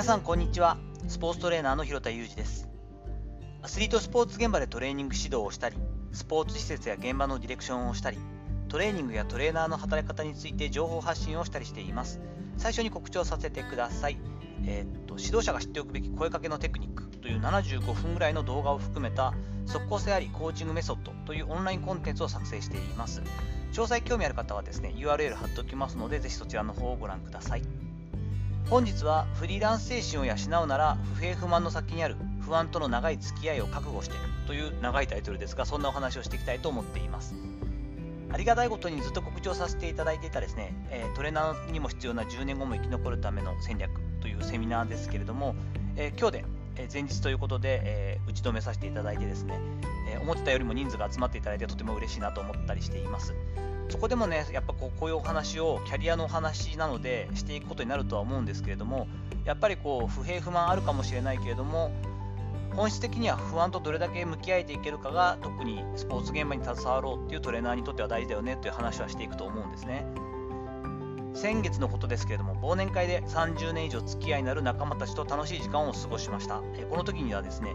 皆さんこんにちは。スポーツトレーナーの広田裕二です。アスリートスポーツ現場でトレーニング指導をしたりスポーツ施設や現場のディレクションをしたりトレーニングやトレーナーの働き方について情報発信をしたりしています。最初に告知をさせてください。えー、っと指導者が知っておくべき声かけのテクニックという75分ぐらいの動画を含めた即効性ありコーチングメソッドというオンラインコンテンツを作成しています。詳細興味ある方はですね URL 貼っておきますのでぜひそちらの方をご覧ください。本日はフリーランス精神を養うなら不平不満の先にある不安との長い付き合いを覚悟してという長いタイトルですがそんなお話をしていきたいと思っています。ありがたいことにずっと告知をさせていただいていたですね、えトレーナーにも必要な10年後も生き残るための戦略というセミナーですけれども、え今日で前日ということで、え打ち止めさせていただいてですね、え思ってたよりも人数が集まっていただいてとても嬉しいなと思ったりしています。そこでもね、やっぱこうこういうお話をキャリアのお話なのでしていくことになるとは思うんですけれども、やっぱりこう不平不満あるかもしれないけれども、本質的には不安とどれだけ向き合えていけるかが特にスポーツ現場に携わろうっていうトレーナーにとっては大事だよねという話はしていくと思うんですね。先月のことですけれども、忘年会で30年以上付き合いになる仲間たちと楽しい時間を過ごしました。この時にはですね、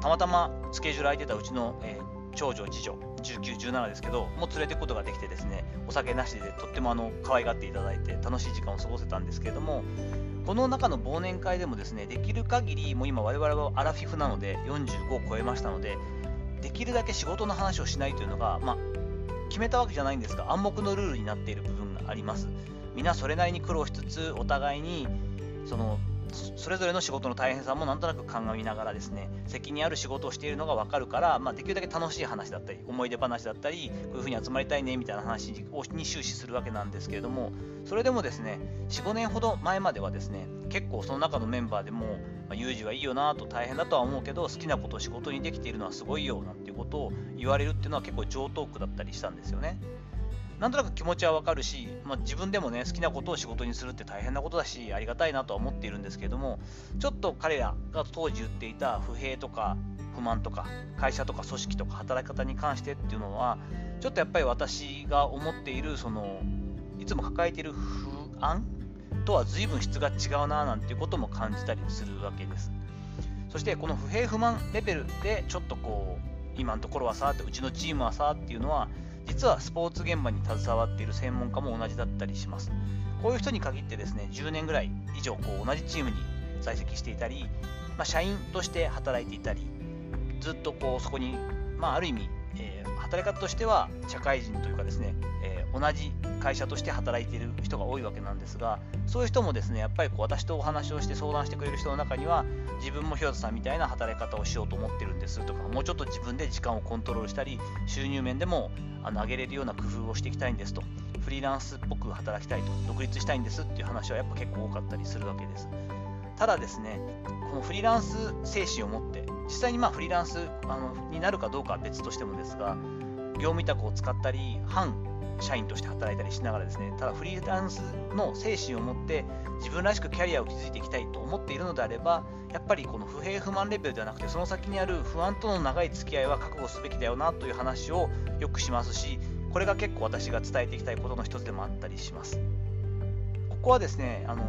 たまたまスケジュール空いてたうちの、え長女、次女、19、17ですけど、もう連れていくことができてですね、お酒なしでとってもあの可愛がっていただいて楽しい時間を過ごせたんですけれども、この中の忘年会でもですね、できる限り、もう今我々はアラフィフなので45を超えましたので、できるだけ仕事の話をしないというのが、まあ、決めたわけじゃないんですが、暗黙のルールになっている部分があります。みそれなりに苦労しつつ、お互いにそのそれぞれの仕事の大変さもなんとなく鑑みながらですね責任ある仕事をしているのが分かるから、まあ、できるだけ楽しい話だったり思い出話だったりこういうふうに集まりたいねみたいな話に終始するわけなんですけれどもそれでもですね45年ほど前まではですね結構その中のメンバーでも、まあ、有事はいいよなと大変だとは思うけど好きなことを仕事にできているのはすごいよなんていうことを言われるっていうのは結構上等句だったりしたんですよね。なんとなく気持ちはわかるし、まあ、自分でもね好きなことを仕事にするって大変なことだしありがたいなとは思っているんですけれどもちょっと彼らが当時言っていた不平とか不満とか会社とか組織とか働き方に関してっていうのはちょっとやっぱり私が思っているそのいつも抱えている不安とは随分質が違うななんていうことも感じたりするわけです。そしてこの不平不満レベルでちょっとこう今のところはさうちのチームはさっていうのは実はスポーツ現場に携わっている専門家も同じだったりします。こういう人に限ってですね、10年ぐらい以上こう同じチームに在籍していたり、まあ、社員として働いていたり、ずっとこうそこに、まあ、ある意味、えー、働き方としては社会人というかですね、同じ会社として働いている人が多いわけなんですが、そういう人もですね、やっぱりこう私とお話をして相談してくれる人の中には、自分も広田さんみたいな働き方をしようと思ってるんですとか、もうちょっと自分で時間をコントロールしたり、収入面でもあの上げれるような工夫をしていきたいんですと、フリーランスっぽく働きたいと、独立したいんですっていう話はやっぱ結構多かったりするわけです。ただですね、このフリーランス精神を持って、実際にまあフリーランスあのになるかどうかは別としてもですが、業務委託を使ったり、反社員として働いたりしながらですね、ただフリーランスの精神を持って自分らしくキャリアを築いていきたいと思っているのであれば、やっぱりこの不平不満レベルではなくて、その先にある不安との長い付き合いは覚悟すべきだよなという話をよくしますし、これが結構私が伝えていきたいことの一つでもあったりします。ここはですね、あの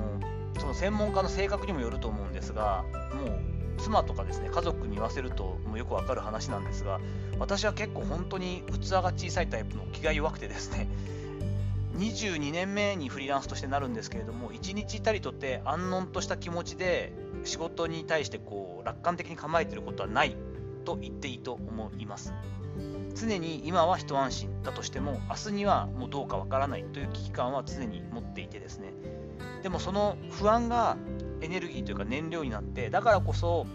その専門家の性格にもよると思うんですが、もう妻とかですね家族に言わせるともうよくわかる話なんですが私は結構本当に器が小さいタイプの気が弱くてですね22年目にフリーランスとしてなるんですけれども1日たりとって安穏とした気持ちで仕事に対してこう楽観的に構えてることはないと言っていいと思います。常に今は一安心だとしても明日にはもうどうかわからないという危機感は常に持っていてですね。でもその不安がエネルギーというか燃料になってだからこそ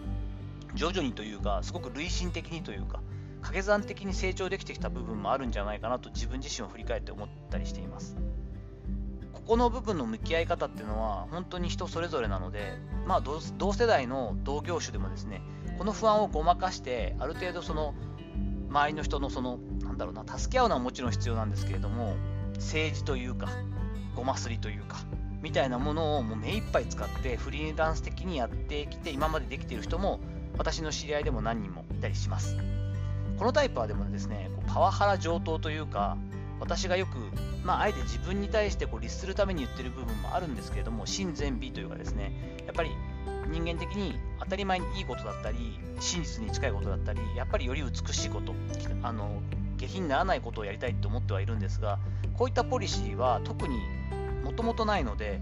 徐々にというかすごく累進的にというか掛け算的に成長できてきた部分もあるんじゃないかなと自分自身を振り返って思ったりしています。ここの部分の向き合い方っていうのは本当に人それぞれなのでまあ同世代の同業種でもですねこの不安をごまかしてある程度その周りの人のそのなんだろうな助け合うのはもちろん必要なんですけれども政治というかごますりというかみたいなものをもう目いっぱい使ってフリーランス的にやってきて今までできている人も私の知り合いでも何人もいたりします。このタイプはでもですねパワハラ上等というか私がよく、まあ、あえて自分に対してこう律するために言ってる部分もあるんですけれども真善美というかですねやっぱり人間的に当たり前にいいことだったり真実に近いことだったりやっぱりより美しいことあの下品にならないことをやりたいと思ってはいるんですがこういったポリシーは特にもともとないので、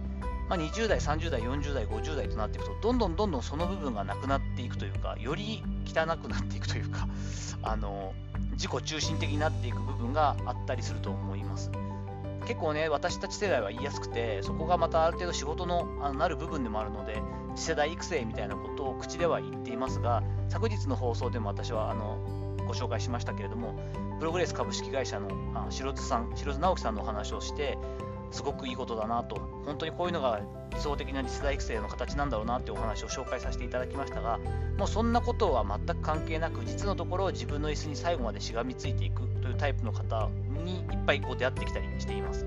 まあ、20代30代40代50代となっていくとどんどんどんどんその部分がなくなっていくというかより汚くなっていくというかあの自己中心的になっていく部分があったりすると思います。結構ね、私たち世代は言いやすくて、そこがまたある程度仕事のあのなる部分でもあるので、次世代育成みたいなことを口では言っていますが、昨日の放送でも私はあのご紹介しましたけれども、プログレス株式会社のあ白津さん、白津直樹さんのお話をして、すごくいいことだなと、本当にこういうのが理想的な次世代育成の形なんだろうなっていうお話を紹介させていただきましたが、もうそんなことは全く関係なく、実のところ自分の椅子に最後までしがみついていくというタイプの方にいっぱいこう出会ってきたりしています。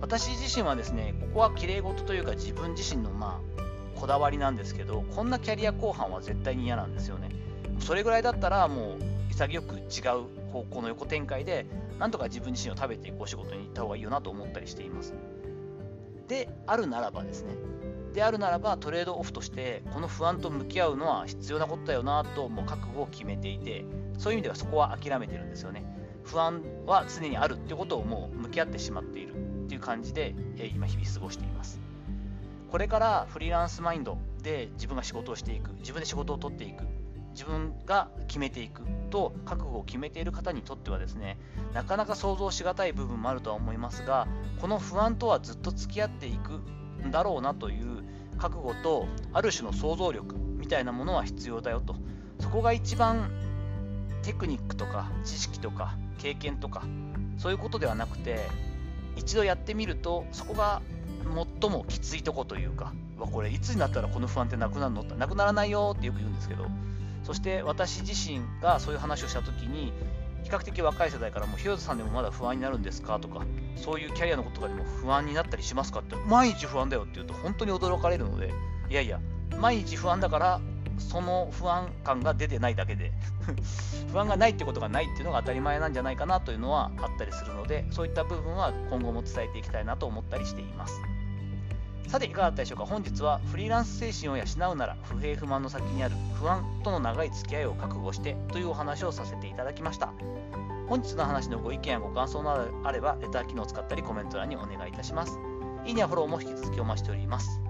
私自身はですね、ここは綺麗事というか自分自身のまあこだわりなんですけど、こんなキャリア後半は絶対に嫌なんですよね。それぐらいだったらもう潔く違う方向の横展開で、なんとか自分自身を食べていくお仕事に行った方がいいよなと思ったりしています。であるならばですね、であるならばトレードオフとしてこの不安と向き合うのは必要なことだよなともう覚悟を決めていてそういう意味ではそこは諦めてるんですよね不安は常にあるってことをもう向き合ってしまっているっていう感じで、え今日々過ごしています。これからフリーランスマインドで自分が仕事をしていく自分で仕事を取っていく自分が決めていくと覚悟を決めている方にとってはですねなかなか想像しがたい部分もあるとは思いますがこの不安とはずっと付き合っていくんだろうなという覚悟とある種の想像力みたいなものは必要だよと。そこが一番テクニックとか知識とか経験とかそういうことではなくて一度やってみるとそこが最もきついとこというかこれいつになったらこの不安ってなくなるの？ってなくならないよってよく言うんですけどそして私自身がそういう話をした時に比較的若い世代からも、ひろさんでもまだ不安になるんですか？とか、そういうキャリアのこととかでも不安になったりしますか？って、毎日不安だよって言うと本当に驚かれるので、いやいや、毎日不安だから、その不安感が出てないだけで 不安がないってことがないっていうのが当たり前なんじゃないかなというのはあったりするので、そういった部分は今後も伝えていきたいなと思ったりしています。さていかがだったでしょうか？本日はフリーランス精神を養うなら不平不満の先にある不安との長い付き合いを覚悟してというお話をさせていただきました。本日の話のご意見やご感想などあればレター機能を使ったりコメント欄にお願いいたします。いいねやフォローも引き続きお待ちしております。